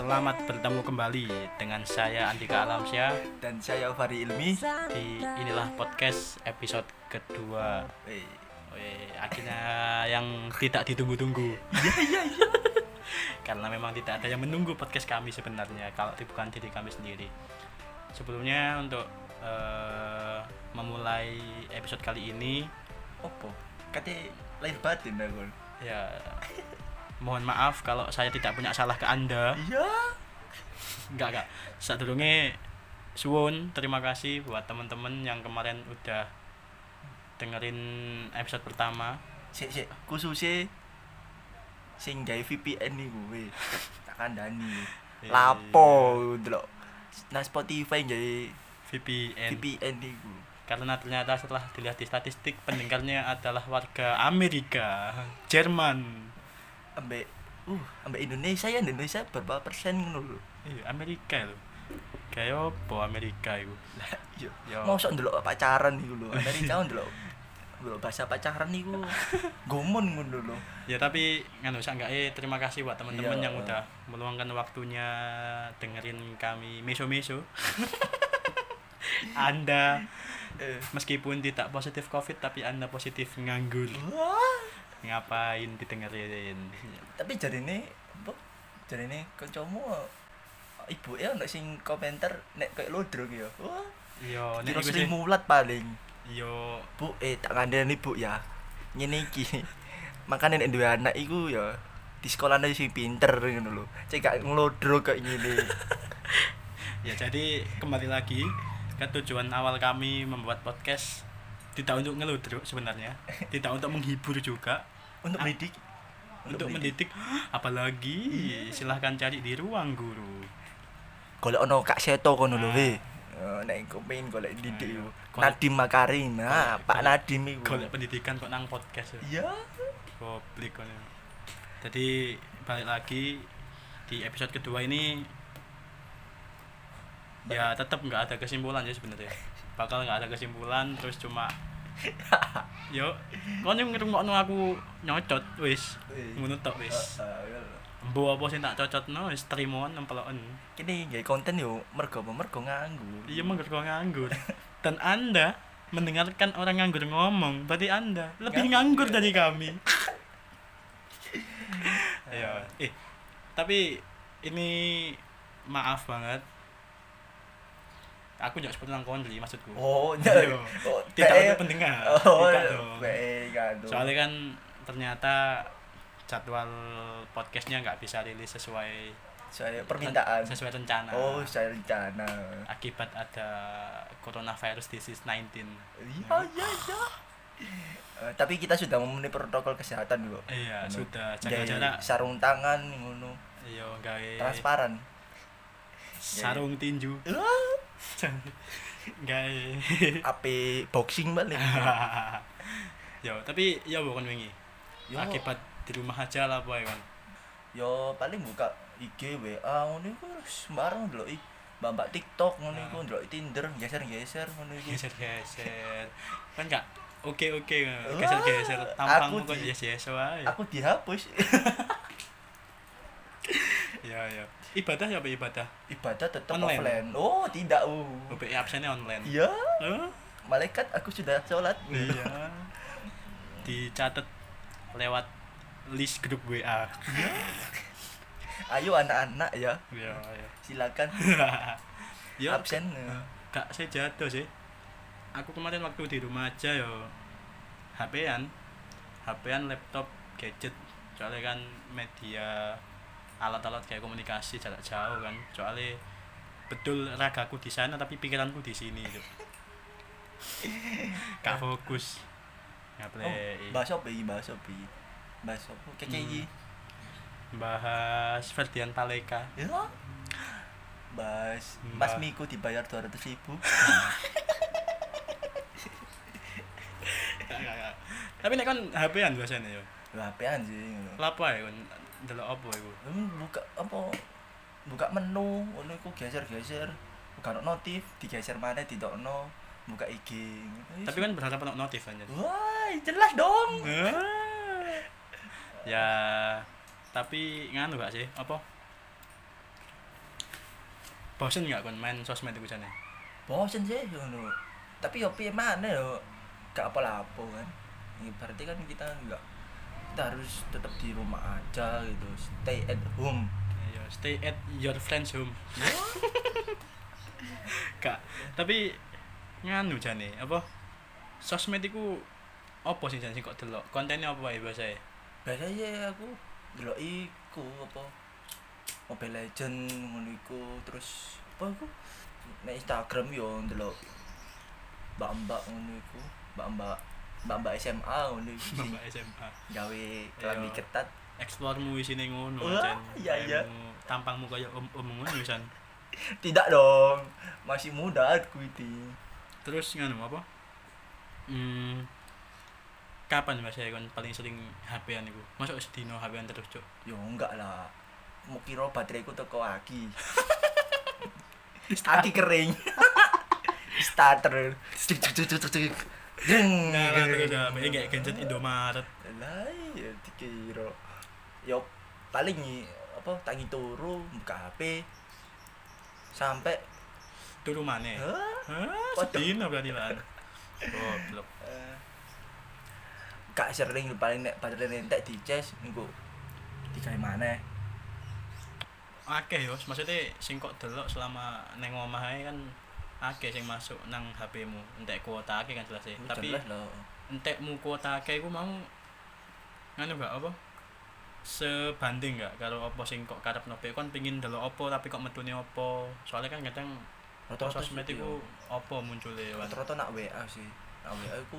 Selamat bertemu kembali dengan saya Andika Alamsyah dan saya Fari Ilmi. di inilah podcast episode kedua. Eh, Wih, akhirnya yang tidak ditunggu-tunggu. Iya iya iya. Karena memang tidak ada yang menunggu podcast kami sebenarnya kalau bukan diri kami sendiri. Sebelumnya untuk eh, memulai episode kali ini Opo? Kate lahir batin aku. ya mohon maaf kalau saya tidak punya salah ke Anda. Iya. Enggak, enggak. Sadurunge suwun, terima kasih buat teman-teman yang kemarin udah dengerin episode pertama. Sik sik khususnya sing gawe VPN niku we. Tak kandani. Iya. Lapo ndelok nah Spotify gawe VPN. VPN niku. Karena ternyata setelah dilihat di statistik pendengarnya adalah warga Amerika, Jerman. Ambek uh, ambek Indonesia ya Indonesia berapa persen ngono lho. Iya, Amerika lho. Kayak apa Amerika itu? Lah iya. Yo. Mosok ndelok pacaran niku lho. Amerika ndelok ndelok bahasa pacaran niku. Gomon ngono lho. Ya tapi nganu eh terima kasih buat teman-teman Iya. yang udah meluangkan waktunya dengerin kami meso-meso. anda Eh. meskipun tidak positif covid tapi anda positif nganggur. Ngapain didengerin? Tapi jadi ini apa? Jadi ini kancamu ibu ya ono sing komentar nek kayak lodro gitu ya. Wah. Yo nek sih. sering mulat paling. Yo bu eh tak kandani bu ya. Ngene iki. Makanya nek duwe anak iku ya di sekolah nanti sing pinter ngono lho. Cek gak ngelodro kayak gini ya jadi kembali lagi ke tujuan awal kami membuat podcast tidak untuk ngeludruk sebenarnya. Tidak untuk menghibur juga. Untuk Ah. mendidik? Untuk mendidik. apalagi silahkan cari di ruang guru. Golek ono kak seto kono lho Ah. we Eh, nek kok pengen golek didik Ayo. iku Golek- Nadim Makarim. Nah Golek- Pak Nadim iku. golek pendidikan kok nang podcast ya iya. Goblik kon. Jadi balik lagi di episode kedua ini ya tetap nggak ada kesimpulan ya sebenarnya. Bakal nggak ada kesimpulan terus cuma yo kon yang ngrungokno aku nyocot wis ngono tok wis. Ah, ah, iya. Embo apa sing tak cocotno wis trimoan nempeloken. Kini gawe konten yo mergo apa mergo nganggur. Iya kok nganggur. Dan Anda mendengarkan orang nganggur ngomong, berarti Anda lebih nganggur dari kami. ya, eh tapi ini maaf banget. Aku nggak seperti nang kondri maksudku. Oh, Iya. oh, Tidak untuk pendengar. Oh, Tidak dong. baik kan. Soalnya kan ternyata jadwal podcastnya nggak bisa rilis sesuai saya permintaan. sesuai rencana. Oh, saya rencana. akibat ada coronavirus disease 19 Iya, iya, iya. Eh, tapi kita sudah memenuhi protokol kesehatan kok. iya Anu, sudah jaga jarak sarung tangan ngono, iya gawe transparan. sarung tinju Wah, gawe ape boxing balik. yo tapi ya bukan wingi Yo. akibat di rumah aja lah boy kan Yo paling buka IG, WA ngono iku sembarang ndelok i mbak-mbak TikTok ngono iku Ah. ndelok Tinder geser-geser ngono iku. geser geser kan nggak oke oke Wah, geser geser tampangmu aku kok yes wae Aku dihapus. ya ya ibadah ya apa ibadah Ibadah tetap Online. offline. Oh, tidak. Uh. OBE absennya online Iya, Huh? malaikat aku sudah sholat. iya dicatat lewat list grup WA Ayo anak-anak ya, iya iya silakan ya absen. gak saya jatuh sih aku kemarin waktu di rumah aja yo HP-an HP-an laptop gadget soalnya kan media alat-alat kayak komunikasi jarak jauh kan soalnya betul ragaku di sana tapi pikiranku di sini itu gak fokus Oh, ngaplay bahas apa iki? Bahas apa iki? Bahas apa? Keke iki. bahas Ferdian Paleka Ya. Bahas. Mas Miko dibayar 200 ribu. tapi nek kan HP-an biasanya yo Lah apa anjing? Lapo ae kon delok apa iku? Hmm, buka apa? Buka menu, ngono iku geser-geser. Buka notif, digeser mana didokno, buka IG. Tapi kan berharap ono notif aja. Wah, jelas dong. ya tapi nganu gak sih? Apa? bosen nggak kon main sosmed itu jane bosen sih ngono tapi yo piye mana yo gak apa-apa kan ini berarti kan kita enggak kita harus tetap di rumah aja gitu. Stay at home. Iya stay at your friends home. Kak tapi nganu jane apa? Sosmed iku apa sih jan sing kok delok? Kontennya apa wae biasa biasanya aku delok iku apa? Mobile Legend ngono iku terus apa iku? Nek Instagram yo delok mbak-mbak ngono iku mbak-mbak mbak-mbak SMA ngono iku sing Mbak SMA gawe kelambi Iya. ketat. Explore-mu isine ngono jan iya, iya. Tampangmu kaya om-om ngono jan tidak dong. Masih muda aku itu terus nganu apa? Hmm, kapan mas kon paling sering HP-an iku? Masuk sedino HP-an terus cuk? Yo enggak lah. Mau kira bateraiku teko aki. Aki kering. Starter jeng Nah, HP kayak gadget Indomaret lah ya dikira. Yo paling apa tangi turu buka HP sampai turu maneh? Hah? Sedino berarti lah goblok. Gak sering paling nek baterai nentek di cas niku digawe maneh. Akeh yo maksudnya sing kok delok selama neng kan akeh sing masuk nang HP-mu entek kuota akeh kan jelas e. tapi entekmu kuota akeh iku mau nganu gak apa? Sebanding gak karo apa sing kok karep nopo? Kon pengin delok apa tapi kok metune apa? Soalnya kan kadang Rata-rata sosmed iku apa muncule rata-rata nak WA sih. Nak WA iku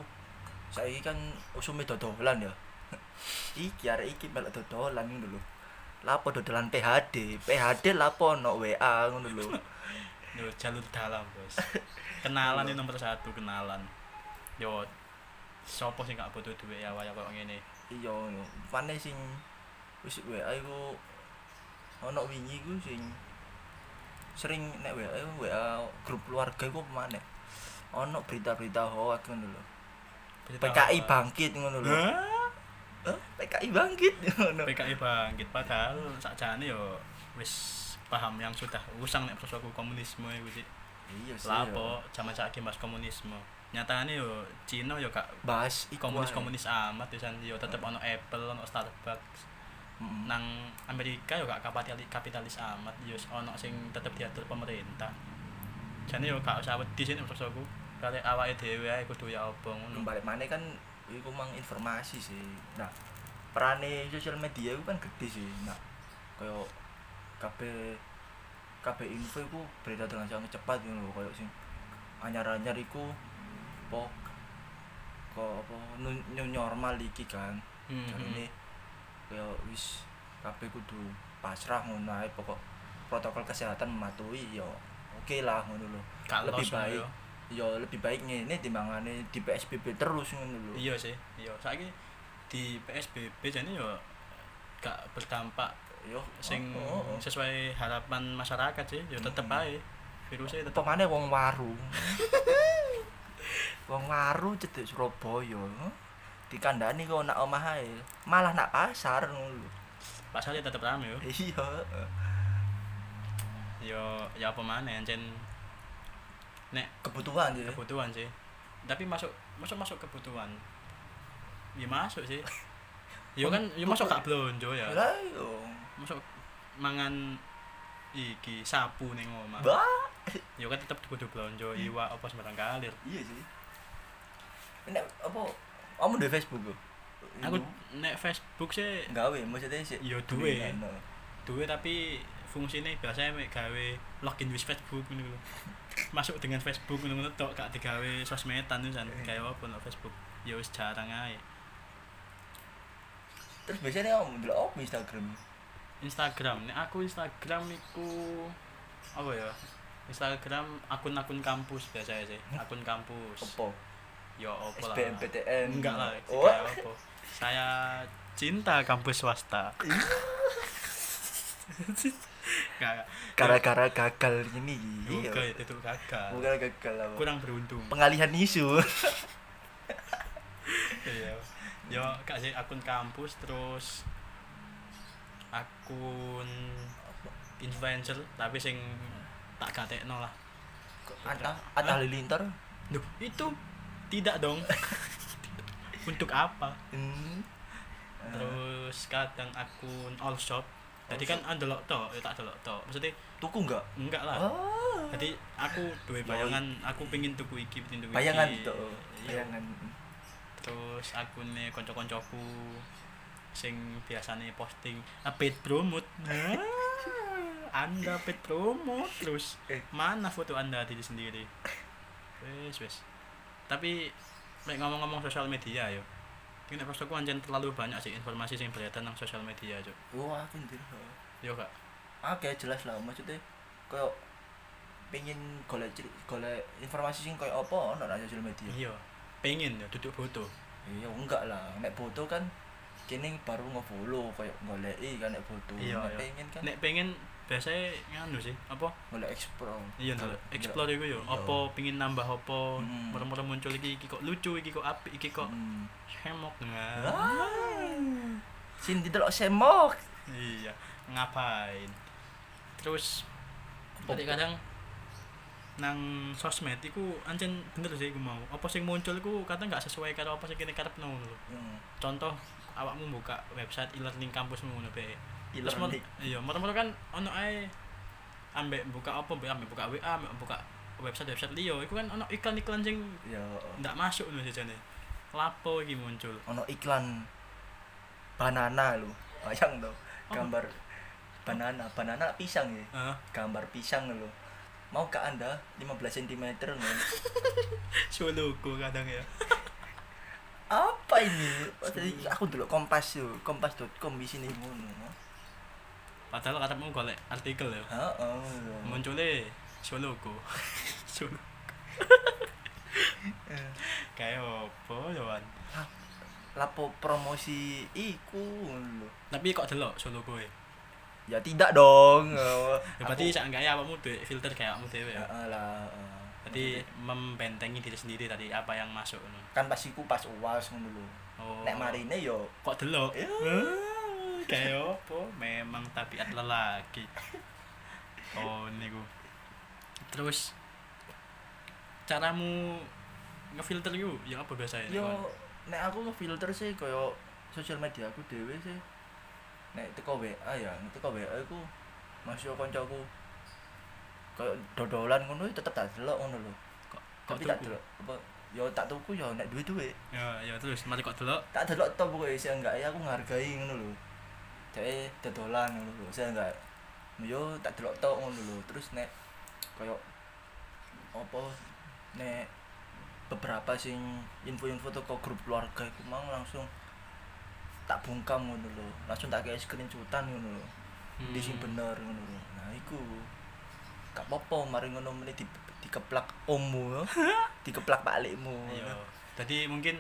saiki kan usume dodolan ya. Iki arek iki melok dodolan ngono lho. Lapo dodolan PHD PHD lapo no WA ngono lho yo jalur dalam bos. Kenalan ini nomor satu kenalan. Yo sopo sing gak butuh duit ya waya kok ngene? Iya ngono pane sing wis WA iku ono wingi iku sing sering nek WA WA grup keluarga iku mana ono berita-berita hoax ngono lho. PKI bangkit ngono lho? Eh, PKI bangkit ngono. PKI bangkit padahal sakjane yo wis paham yang sudah usang nek prosoku komunisme iku sih iya sih lapo zaman saiki mas komunisme? Nyatane yo Cina yo gak bahas komunis komunis amat pisan yo tetep ono Apple ono Starbucks. Mm. nang Amerika yo gak kapitalis kapitalis amat. Yo ono sing tetep diatur pemerintah. Jane yo gak usah wedi sih prosoku kali awake dhewe ae kudu ya apa ngono. Balik mana kan iku mang informasi sih. Nah perane sosial media itu kan gede sih nah kayak KB KB info iku beredar dengan sangat cepat gitu loh kayak sing anyar-anyar iku kok apa new normal iki kan Hmm, jadi hmm. ini kayak wis KB kudu pasrah ngono ae pokok protokol kesehatan mematuhi ya oke lah ngono lho lebih baik yo. ya lebih baik ngene timbangane di PSBB terus ngono lho iya sih iya saiki di PSBB jane yo gak berdampak yo sing oh, oh, oh. sesuai harapan masyarakat sih yo tetep Mm-mm. ae virusnya tetep Pemane wong warung. wong waru cedek Surabaya. Dikandani kok nak omah ae. Malah nak pasar ngono pasarnya tetep rame yo Iya. yo ya apa maneh ancen nek Kebutuhan sih. kebutuhan sih tapi masuk masuk masuk kebutuhan ya masuk sih yo kan yo masuk gak blonjo ya Lah yo. Masuk mangan iki sapu ning omah Bah. yo kan tetep kudu blonjo iwak apa sembarang kalir Iya sih. Nek apa? Kamu di Facebook kok? aku nek Facebook sih gawe maksudnya sih. Iya, duwe. Duwe, duwe tapi fungsinya biasanya mek gawe login with Facebook ngono lho. Masuk dengan Facebook ngono tok gak digawe sosmedan Eh. kayak apa no Facebook. Ya wis jarang ae. Terus biasanya kamu ndelok Instagram? Instagram, nek aku Instagram iku apa ya? Instagram akun-akun kampus biasanya sih, akun kampus. Apa? Ya apa lah. SBMPTN. Enggak lah, Oh. apa. Saya cinta kampus swasta. Gara-gara gagal ini. Iya. Bukan itu gagal. Bukan gagal apa. Kurang beruntung. Pengalihan isu. Iya. Yo gak sih akun kampus terus akun influencer tapi sing tak gatekno lah. Atta Atta Halilintar Duh, itu tidak dong. Untuk apa? Hmm. terus kadang akun all shop. Jadi kan andelok to ya tak delok to maksudnya tuku enggak enggak lah. Oh jadi aku duwe bayangan aku pingin tuku iki pingin tuku iki. bayangan itu Iya. bayangan terus akunnya konco-koncoku sing biasanya posting a paid promote. Ah, anda paid promote terus Eh. mana foto anda diri sendiri? Wes wes. Tapi ngomong-ngomong sosial media yo. Ini postoku anjen terlalu banyak sih informasi sing beredar nang sosial media cuk wah aku ndir yo. Kak. Oke jelas lah. Maksudnya kayak pengen golek golek informasi sing kayak apa ono nang sosial media? Iya. Pengen ya duduk foto. Iya enggak lah. Nek foto kan kini baru nge-follow kayak goleki kan nek foto Iya, nek iya. pengen kan nek pengen biasanya nganu sih apa golek explore iya Golek- explore iku yo Iya. apa pingin nambah apa Hmm. merem-merem muncul iki iki kok lucu iki kok apik iki kok Hmm. hemok Ah. nah Sing didelok semok. iya ngapain terus jadi kadang nang sosmed iku ancen bener sih iku mau apa sing muncul iku kadang gak sesuai karo apa sing kene karepno ngono lho Hmm. contoh awakmu buka website e-learning kampusmu ngono bae mer- E-learning. iya merem-merem kan ono ae ambek buka apa ambek ambek buka WA ambek buka website website liyo iku kan ono iklan-iklan sing Ya, ndak masuk ngono jane lapo iki muncul ono iklan banana lho. Bayang to, gambar banana, banana pisang ya. Heeh. Gambar pisang lho. Mau ke Anda 15 cm lho. Soloku kadang ya. Apa ini? Tadi aku dulu kompas yo, kompas.com di sini ngono. Padahal karepmu golek artikel ya. Heeh. Muncule Soloku. Solo. Kayak apa ya, Wan? Lapo promosi iku lho. Tapi kok delok Soloku e? Ya tidak dong. Ya berarti seenggaknya awakmu duwe filter kayak awakmu dhewe ya. Heeh lah. Jadi membentengi diri sendiri tadi apa yang masuk ngono. kan pas iku pas uas ngono lho. Oh. Nek marine yo kok delok? Ya. Ah, Kayak apa? Memang tabiat lelaki. Oh, niku. Terus caramu ngefilter yuk ya apa biasanya? yo nek aku ngefilter sih koyo sosial media aku dhewe sih. Nek teko WA ya, nek teko WA iku masih kancaku koyo dodolan ngono tetep tak delok ngono lho. Tapi tak delok apa yo tak tuku yo nek duwe-duwe. Ya, ya terus mari kok delok. Tak delok to pokoke sih enggak ya aku ngargai ngono lho. Dek dodolan ngono lho, saya enggak yo tak delok to ngono lho. Terus nek koyo apa nek beberapa sing info-info teko grup keluarga iku mang langsung tak bungkam ngono lho. Langsung tak kayak screenshotan ngono lho. Di sing Hmm. bener ngono lho. Nah iku gak apa-apa mari ngono meneh di dikeplak ommu yo. dikeplak paklikmu. Iya. Jadi mungkin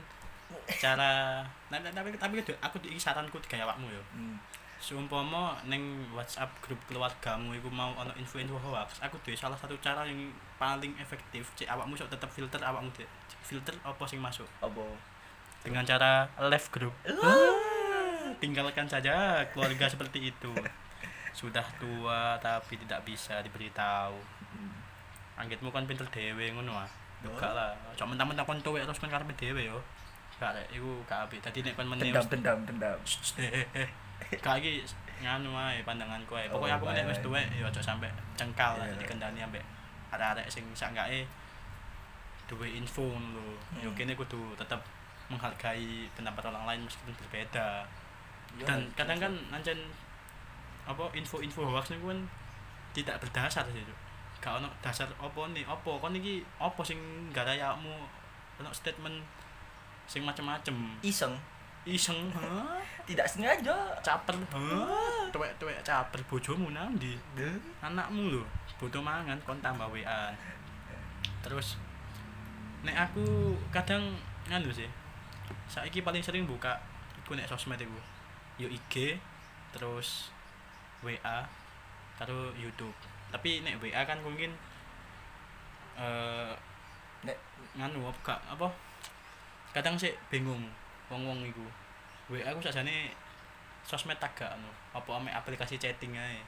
cara nah, tapi tapi aku iki saranku gaya awakmu ya. Hmm. Seumpama neng WhatsApp grup keluargamu iku mau ono info-info hoax, aku duwe salah satu cara yang paling efektif cek awakmu sok tetep filter awakmu dek. filter apa sing masuk Apa? dengan cara left group. Tinggalkan saja keluarga seperti itu. Sudah tua tapi tidak bisa diberitahu. Hmm. Anggitmu kan pinter dhewe ngono ah. Enggak lah. Cok mentang-mentang kon tuwek terus kon karepe dhewe yo. Gak rek iku gak apik. Dadi nek kon meneh dendam dendam dendam Gak iki nganu ae pandanganku ae. Oh, Pokoke aku nek wis tuwek ya aja sampe cengkal lah Iya. dikendani ambek arek-arek sing sakengake duwe info ngono lho. Yo Hmm. kene kudu tetep menghargai pendapat orang lain meskipun berbeda. Yo, Dan kadang kan ancen apa info-info hoax niku kan tidak berdasar sih. Cuk. Gak ono dasar apa nih, apa? Kon iki apa sing garai awakmu? Ono statement sing macem-macem. iseng. Iseng, tidak sengaja. Caper tuwek-tuwek caper. Bojomu nandi anakmu lho butuh mangan kon tambah WA terus nek aku kadang nganu sih saiki paling sering buka iku nek sosmed iku. Yo IG terus WA karo YouTube. Tapi nek WA kan mungkin eh Nek- nganu apa apa kadang sih bingung wong-wong iku. WA aku sajane sosmed tak gak anu apa ame aplikasi chatting ae.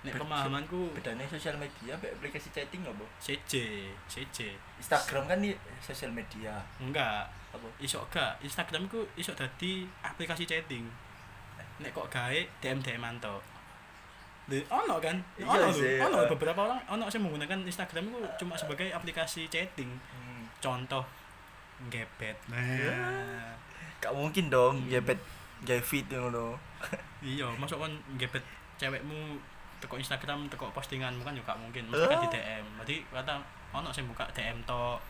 Nek pemahamanku bedanya sosial media mbak aplikasi chatting apa? CC CC Instagram kan nih sosial media. Enggak. Apa? Iso gak? Instagram ku iso dadi aplikasi chatting. Nek kok gawe DM DM manto Lho, ono kan? Iya Ono sih, ono eh. beberapa orang ono sing menggunakan Instagram itu cuma sebagai aplikasi chatting. hmm. Contoh gebet. Nah. gak mungkin dong gebet gaya fit ngono iya, masuk kon gebet cewekmu teko Instagram, teko postinganmu kan juga mungkin. Mesti kan di DM. Berarti kata ono sing buka DM to,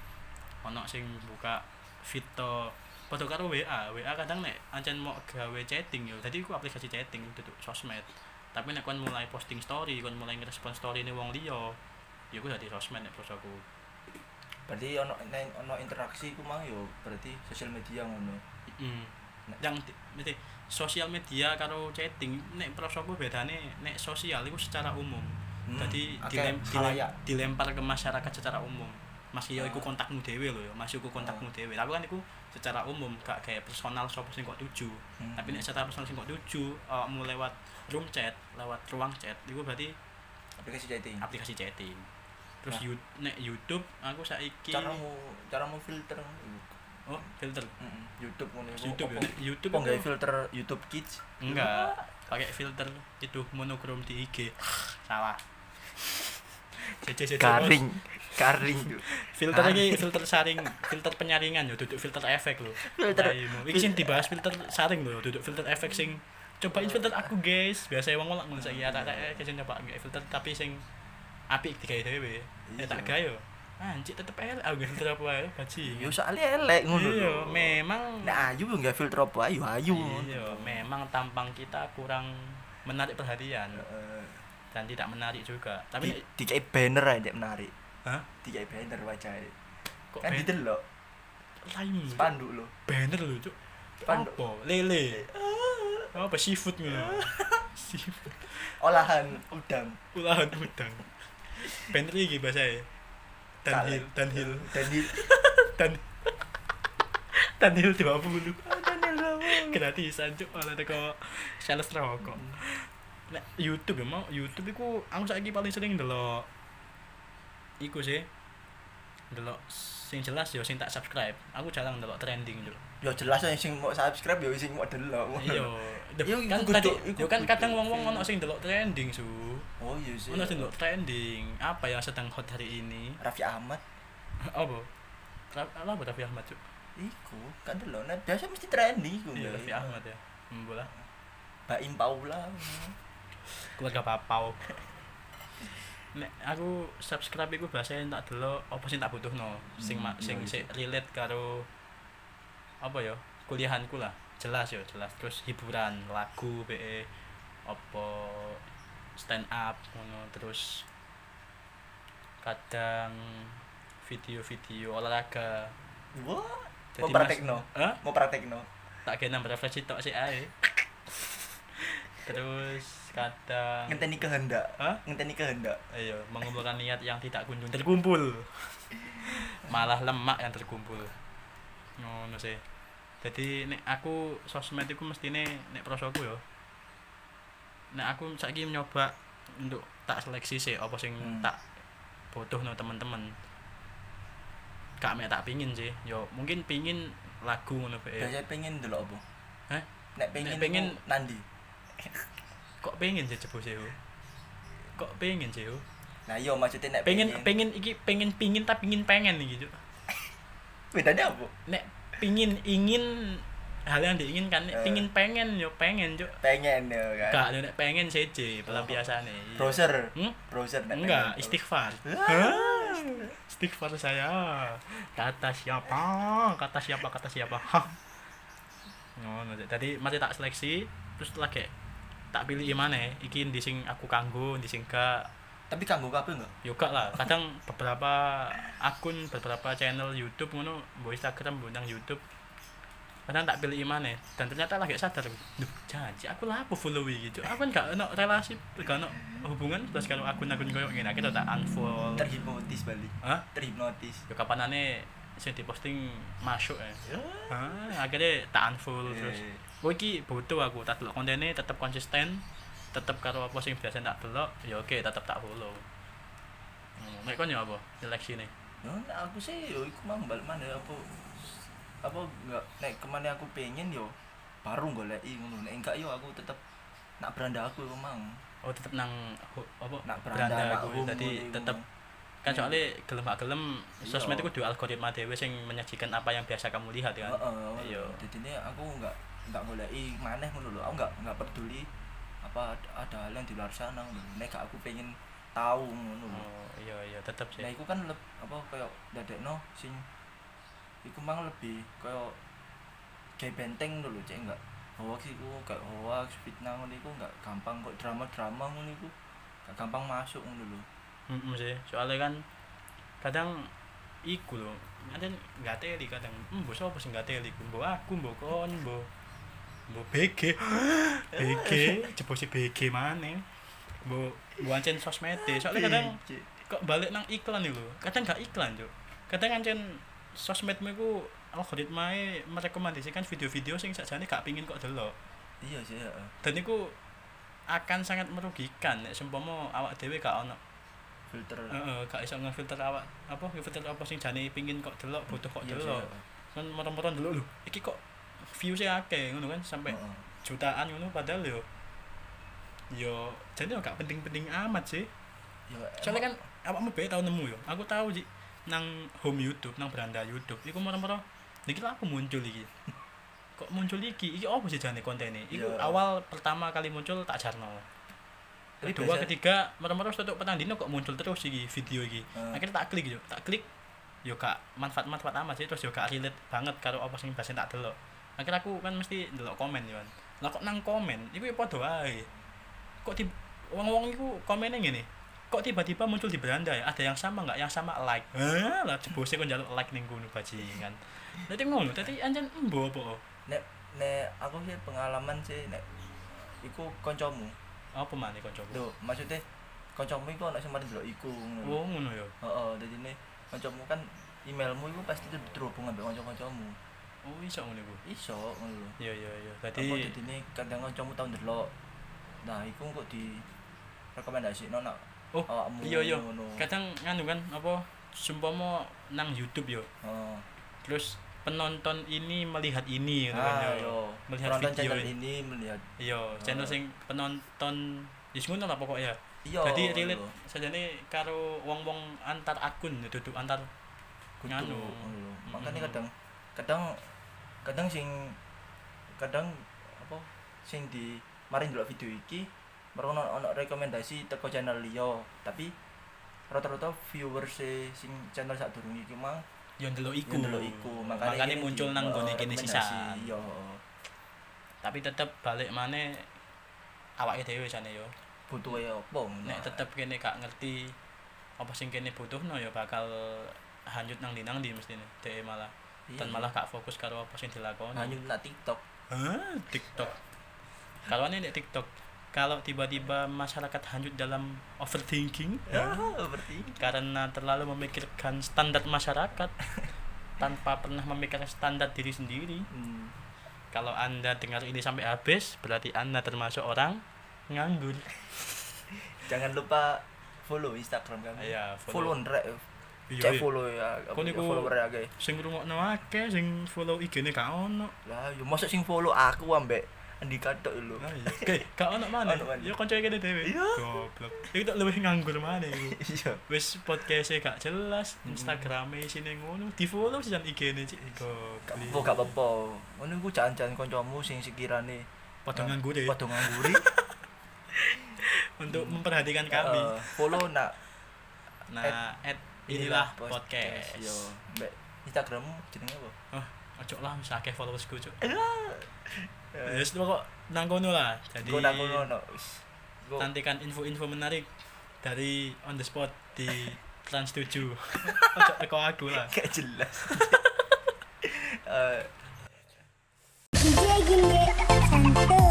ono sing buka feed to. Padha karo WA, WA kadang nek ancen mau gawe chatting yo. Dadi iku aplikasi chatting duduk sosmed. Tapi nek kon mulai posting story, kon mulai ngerespon story ini wong liya, ya iku dadi sosmed nek prosoku. berarti ono nek ono interaksi ku mang yo berarti sosial media ngono Mm. Yang mesti sosial media karo chatting nek prosoku bedane nek sosial itu secara umum. Hmm, Jadi akeh dilem, dilem, dilempar ke masyarakat secara umum. Mas yo iku Ah. kontakmu dhewe lho ya, Mas iku kontakmu dhewe. Tapi kan iku secara umum gak kayak personal sapa sing kok tuju. Hmm. Tapi nek secara personal sing kok tuju, awakmu lewat room chat, lewat ruang chat, iku berarti aplikasi chatting aplikasi chatting. Terus Nah. you- nek YouTube aku saiki caramu caramu filter oh filter Mm-mm. YouTube ngono YouTube ya. YouTube itu- gawe filter YouTube Kids Enggak, pakai filter itu monokrom di IG. Salah. Cece cece. Garing Filter ini filter saring, filter penyaringan yo, duduk filter efek lho. Filter-. Iki sing dibahas filter saring lho, duduk filter efek sing cobain filter aku guys. Biasa wong ngolak ngono saiki arek-arek sing coba nggak filter tapi sing apik digawe dhewe. Ya tak gawe yo. Anjir tetep elek aku filter apa ae gaji. yo soalnya elek ngono Iya, lho. memang Nek ayu yo nggak filter apa ayu ayu Iya, memang tampang kita kurang menarik perhatian Heeh. dan tidak menarik juga. di Tapi dikai banner aja menarik Hah? dikai banner wajahnya kok kan didelok lain spanduk lo banner lho, Cuk. Spanduk. Apa? Lele. Apa seafood ngono. seafood. olahan udang Ulahan udang. Banner iki bahasa Danhil, Danhil, Danhil Dan Danhil 20. Danhil Gratisan cuk malah teko sales rokok. Nek YouTube ya mau YouTube iku aku saiki paling sering ndelok iku sih. Ndelok sing jelas ya sing tak subscribe. Aku jarang ndelok trending cuk. yo jelas sing mau subscribe yo sing mau delok Iya. Kan iku tadi kudu- iku yo kan kadang wong-wong ono sing ndelok trending su. oh iya sih Ono sing ndelok trending. Apa yang sedang hot hari ini? Raffi Ahmad Apa? Apa Raffi Ahmad cuk? iku kan delok nah biasa mesti trending iku Iya. Raffi Ahmad ya. Mbola. Baim Paula keluarga papau nek aku subscribe iku biasanya tak delok apa sing tak butuhno? Sing Hmm, ma- sing iya, sing relate karo apa ya? Kuliahanku lah. Jelas ya jelas. Terus hiburan lagu be apa stand up ngono. Terus kadang video-video olahraga. Wah mau praktekno Hah? mau praktekno tak kena refleksi tok sih ae terus kadang ngenteni kehendak Hah? ngenteni kehendak Ayo, mengumpulkan niat yang tidak kunjung terkumpul. Malah lemak yang terkumpul. Ngono sih. Jadi nek aku sosmed iku mestine nek prosoku yo. Nek aku saiki nyoba untuk tak seleksi sih apa sing Hmm. tak butuhno teman-teman. Gak mek tak pingin sih. Yo mungkin pingin lagu ngono bae. biasa pengen delok apa nek pengen Nek pengen- nandi Kok pengen sih jebul sih. Kok pengen sih. Nah iya maksudnya nek Pengen pengen iki pengen pingin tapi pingin pengen nih gitu. bedanya apa nek pingin ingin hal yang diinginkan nek Eh. pingin pengen yo pengen cuk pengen ya kan gak nek pengen CC pelampiasane iya. browser hmm? browser nek enggak pengen. istighfar Ah. istighfar saya kata siapa kata siapa kata siapa ngono tadi masih tak seleksi terus lagi tak pilih mana iki di sing aku kanggo di sing gak tapi kanggo kabeh enggak? Yo gak lah. Kadang beberapa akun beberapa channel YouTube ngono mbok Instagram mbok nang YouTube. Kadang tak pilih mana dan ternyata lagi sadar duh janji aku lah apa follow gitu aku kan gak ono relasi gak ono hubungan. Terus kalau akun-akun koyo ngene akhirnya tak unfollow. Terhipnotis balik Hah? terhipnotis. Yo kapanane sing diposting masuk ya. Ah akhirnya tak unfollow terus Eh, oh iki butuh aku tak delok. Kontennya tetep konsisten tetep karo apa sing biasa tak delok ya oke tetep tak follow. Hmm, nek kon ya apa seleksi nih Ya, nek aku sih yo iku mang balik mana apa apa enggak nek ke mana aku pengen yo baru goleki ngono. Nek enggak yo aku tetep nak beranda aku iku mang. Oh tetep nang apa nak beranda beranda aku tetep Mang. kan soalnya gelem gak gelem sosmed itu kudu algoritma dhewe sing menyajikan apa yang biasa kamu lihat kan? Heeh. Iya. Jadi ini aku enggak enggak goleki maneh ngono lho. Aku enggak enggak peduli apa ada, ada hal yang di luar sana. Nek gak aku pengen tahu ngono oh iya iya tetep sih Nah, iku kan leb, apa kayak dadekno sing iku mang lebih kayak kayak benteng dulu cek enggak hoax iku kayak hoax fitnah ngono iku enggak gampang kok drama-drama ngono iku enggak gampang masuk ngono lho. Mm sih soalnya kan kadang iku lho kadang nggak teli kadang mbok sapa sing nggak teli mbok aku mbok kon mbok mbok BG BG jebol si BG maneh. Mbok mbok ancen sosmed soalnya kadang kok balik nang iklan itu kadang gak iklan cuk. Kadang ancen sosmedmu iku algoritmae merekomendasikan video-video sing sakjane gak pingin kok delok. Iya sih, heeh. dan iku akan sangat merugikan. Nek seumpama awak dhewe gak ono Filter. Heeh, gak iso ngefilter awak apa ngefilter apa sing jane pingin kok delok butuh kok Iya delok. heeh. kan motor-motor delok lho iki kok views-e akeh ngono kan sampai Heeh. jutaan ngono padahal yo yo jadi gak penting-penting amat sih. Ya, soalnya kan awakmu bae tau nemu yo. Aku tahu sih nang home YouTube nang beranda YouTube. Iku iki lho aku muncul iki. Kok muncul iki? Iki apa sih jane kontennya iku Iya. awal pertama kali muncul tak jarno. Kedua biasa- ketiga merem-merem tutup petang dino kok muncul terus iki video iki. Heeh. akhirnya tak klik yo. Tak klik yo gak manfaat manfaat amat sih terus yo gak relate banget karo apa sing bahasa tak delok akhirnya aku kan mesti delok komen kan lah kok nang komen iku yo padha wae kok di wong-wong iku komennya ngene kok tiba-tiba muncul di beranda ya ada yang sama nggak yang sama like Hah, lah jebose kok njaluk like ning ngono bajingan Dadi ngono, dadi anjen embo apa? nek nek aku sih pengalaman sih nek iku kancamu. Apa maneh kancaku? Lho, maksudnya kancamu iku ana sing mari ndelok iku ngono. Oh, ngono ya. Heeh, dadi ne kancamu kan emailmu iku pasti terhubung ambek kanca-kancamu. Oh, iso ngono iku. Iso ngono. Iya, iya, iya. Apa Dadi dadine kadang kancamu tau ndelok. Nah, iku kok di rekomendasi nak Oh, awakmu iya iya. kadang nganu kan apa sumpama nang YouTube yo. Heeh. Terus penonton ini melihat ini gitu kan Ah, yo. yo. Melihat Penonton video channel ini. melihat Iya, channel sing penonton Wis ngono lah pokoknya. iya. Jadi relate sajane karo wong-wong antar akun duduk antar Kudu, nganu. Makane kadang kadang kadang sing kadang apa sing di mari ndelok video iki merono ono rekomendasi teko channel liya, tapi rata-rata viewers sing channel sadurunge iki mang yo ndelok iku. ndelok iku. Makane kene muncul di- nang gone kene rekomendasi. sisan. Iya. Tapi tetep balik maneh awake dhewe jane yo. Butuh ya apa. Nek tetep kene gak ngerti apa sing kene butuhno ya bakal hanyut nang ndi nang ndi mestine. Dhewe malah dan iya. malah gak fokus karo apa sing dilakoni. hanya nak TikTok. Hah, TikTok. Kalau ini nek TikTok, kalau tiba-tiba masyarakat hanyut dalam overthinking Ya, berarti karena terlalu memikirkan standar masyarakat tanpa pernah memikirkan standar diri sendiri. hmm, Kalau Anda dengar ini sampai habis, berarti Anda termasuk orang nganggur. jangan lupa follow Instagram kami. Iya, follow rek. Iya, iya. follow ya. Kon ya, iku- follower akeh. Sing ngrungokno akeh, sing follow IG-ne gak ono. Lah, yo mosok sing follow aku ambek Andika tok lho. Lah iya. Oke, gak ono mana? Ya kanca kene dhewe. Iya. Goblok. Iku tak luwih nganggur maneh iku. Iya. wis podcast gak jelas Mm. Instagrame isine ngono di follow sih IG-ne cik goblok apa gak apa. Ngono iku jangan-jangan kancamu sing sekirane padha eh, nganggur ya Padha ngangguri. untuk memperhatikan kami follow nak nah at inilah podcast. Yo, mbek Instagrammu jenenge apa? oh ojo lah wis akeh followersku cuk. Eh, ya wis kok nang kono lah. Jadi nang kono no. Wis. Nantikan info-info menarik dari on the spot di Trans 7 ojo teko aku lah. Gak jelas. Eh, Santuy